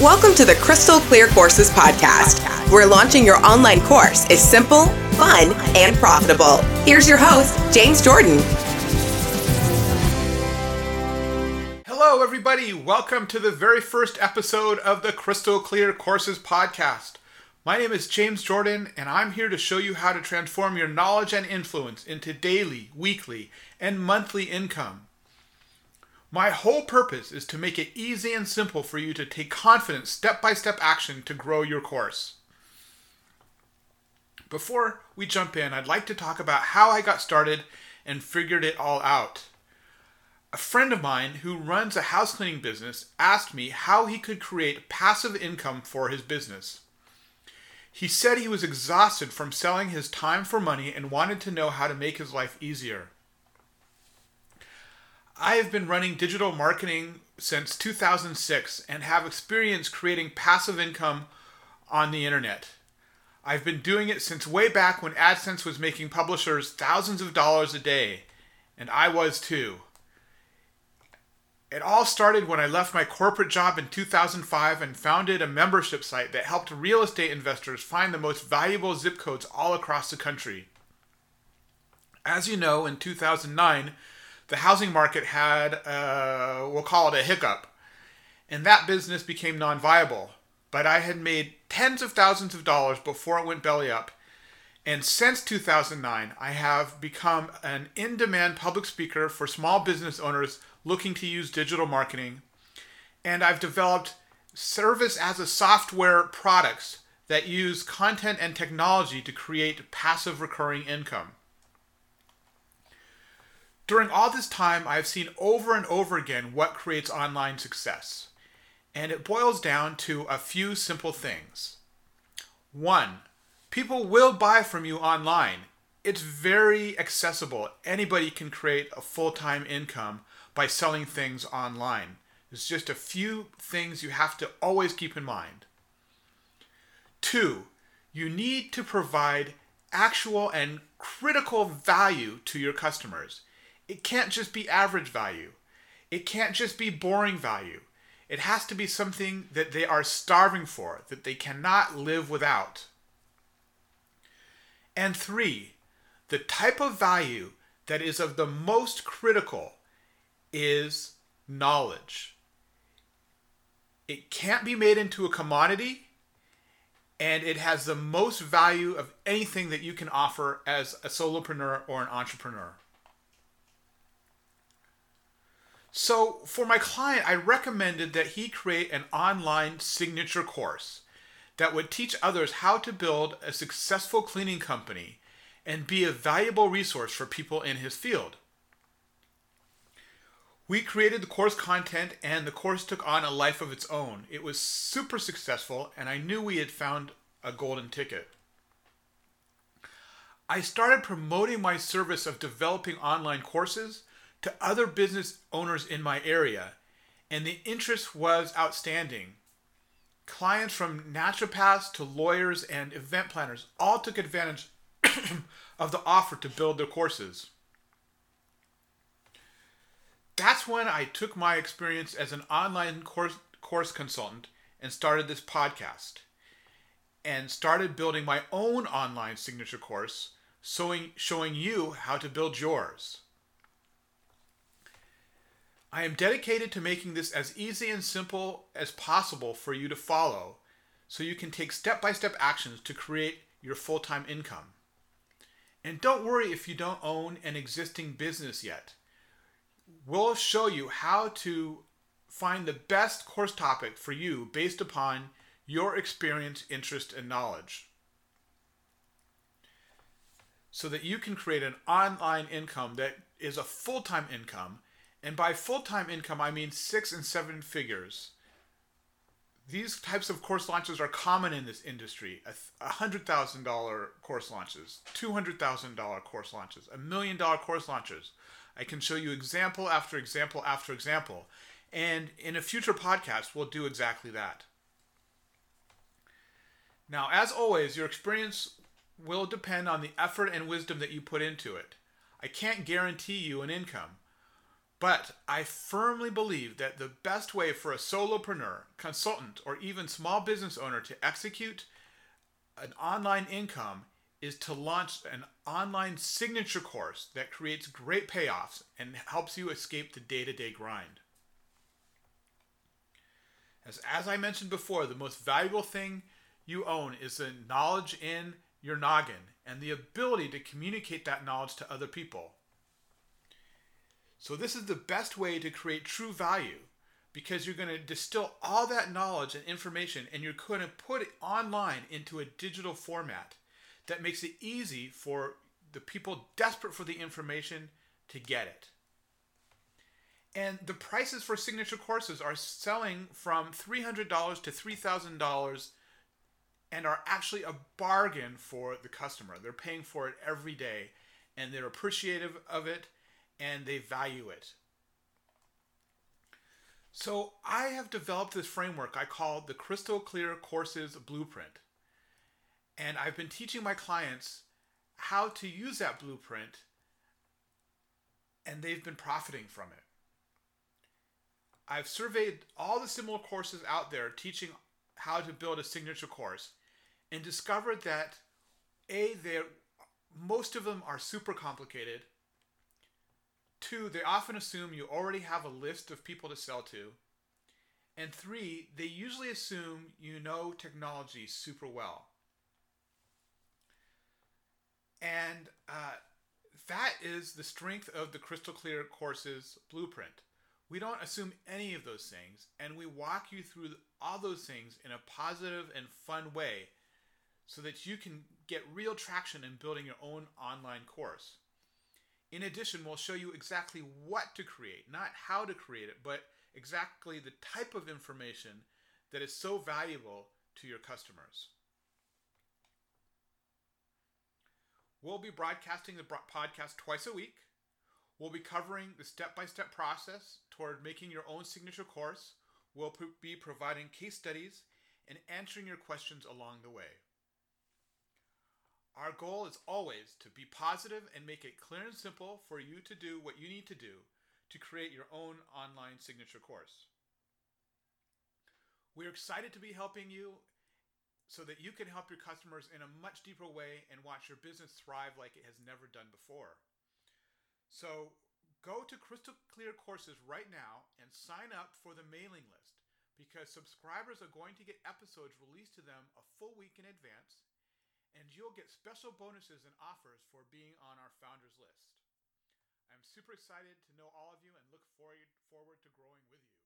Welcome to the Crystal Clear Courses podcast, where launching your online course is simple, fun, and profitable. Here's your host, James Jordan. Hello, everybody. Welcome to the very first episode of the Crystal Clear Courses podcast. My name is James Jordan, and I'm here to show you how to transform your knowledge and influence into daily, weekly, and monthly income. My whole purpose is to make it easy and simple for you to take confident step by step action to grow your course. Before we jump in, I'd like to talk about how I got started and figured it all out. A friend of mine who runs a house cleaning business asked me how he could create passive income for his business. He said he was exhausted from selling his time for money and wanted to know how to make his life easier. I have been running digital marketing since 2006 and have experience creating passive income on the internet. I've been doing it since way back when AdSense was making publishers thousands of dollars a day, and I was too. It all started when I left my corporate job in 2005 and founded a membership site that helped real estate investors find the most valuable zip codes all across the country. As you know, in 2009, the housing market had, uh, we'll call it a hiccup, and that business became non viable. But I had made tens of thousands of dollars before it went belly up. And since 2009, I have become an in demand public speaker for small business owners looking to use digital marketing. And I've developed service as a software products that use content and technology to create passive recurring income. During all this time, I've seen over and over again what creates online success. And it boils down to a few simple things. One, people will buy from you online. It's very accessible. Anybody can create a full time income by selling things online. There's just a few things you have to always keep in mind. Two, you need to provide actual and critical value to your customers. It can't just be average value. It can't just be boring value. It has to be something that they are starving for, that they cannot live without. And three, the type of value that is of the most critical is knowledge. It can't be made into a commodity, and it has the most value of anything that you can offer as a solopreneur or an entrepreneur. So, for my client, I recommended that he create an online signature course that would teach others how to build a successful cleaning company and be a valuable resource for people in his field. We created the course content, and the course took on a life of its own. It was super successful, and I knew we had found a golden ticket. I started promoting my service of developing online courses to other business owners in my area, and the interest was outstanding. Clients from naturopaths to lawyers and event planners all took advantage of the offer to build their courses. That's when I took my experience as an online course, course consultant and started this podcast and started building my own online signature course showing, showing you how to build yours. I am dedicated to making this as easy and simple as possible for you to follow so you can take step by step actions to create your full time income. And don't worry if you don't own an existing business yet. We'll show you how to find the best course topic for you based upon your experience, interest, and knowledge so that you can create an online income that is a full time income and by full time income, I mean six and seven figures. These types of course launches are common in this industry. $100,000 course launches, $200,000 course launches, a million dollar course launches. I can show you example after example after example. And in a future podcast, we'll do exactly that. Now, as always, your experience will depend on the effort and wisdom that you put into it. I can't guarantee you an income, But I firmly believe that the best way for a solopreneur, consultant, or even small business owner to execute an online income is to launch an online signature course that creates great payoffs and helps you escape the day to day grind. As, as I mentioned before, the most valuable thing you own is the knowledge in your noggin and the ability to communicate that knowledge to other people. So, this is the best way to create true value because you're going to distill all that knowledge and information and you're going to put it online into a digital format that makes it easy for the people desperate for the information to get it. And the prices for signature courses are selling from $300 to $3,000 and are actually a bargain for the customer. They're paying for it every day and they're appreciative of it and they value it. So I have developed this framework I call the Crystal Clear Courses Blueprint. And I've been teaching my clients how to use that blueprint, and they've been profiting from it. I've surveyed all the similar courses out there teaching how to build a signature course and discovered that A, most of them are super complicated Two, they often assume you already have a list of people to sell to. And three, they usually assume you know technology super well. And uh, that is the strength of the Crystal Clear Courses blueprint. We don't assume any of those things, and we walk you through all those things in a positive and fun way so that you can get real traction in building your own online course. In addition, we'll show you exactly what to create, not how to create it, but exactly the type of information that is so valuable to your customers. We'll be broadcasting the podcast twice a week. We'll be covering the step by step process toward making your own signature course. We'll be providing case studies and answering your questions along the way. Our goal is always to be positive and make it clear and simple for you to do what you need to do to create your own online signature course. We're excited to be helping you so that you can help your customers in a much deeper way and watch your business thrive like it has never done before. So go to Crystal Clear Courses right now and sign up for the mailing list because subscribers are going to get episodes released to them a full week in advance and you'll get special bonuses and offers for being on our founders list. I'm super excited to know all of you and look forward, forward to growing with you.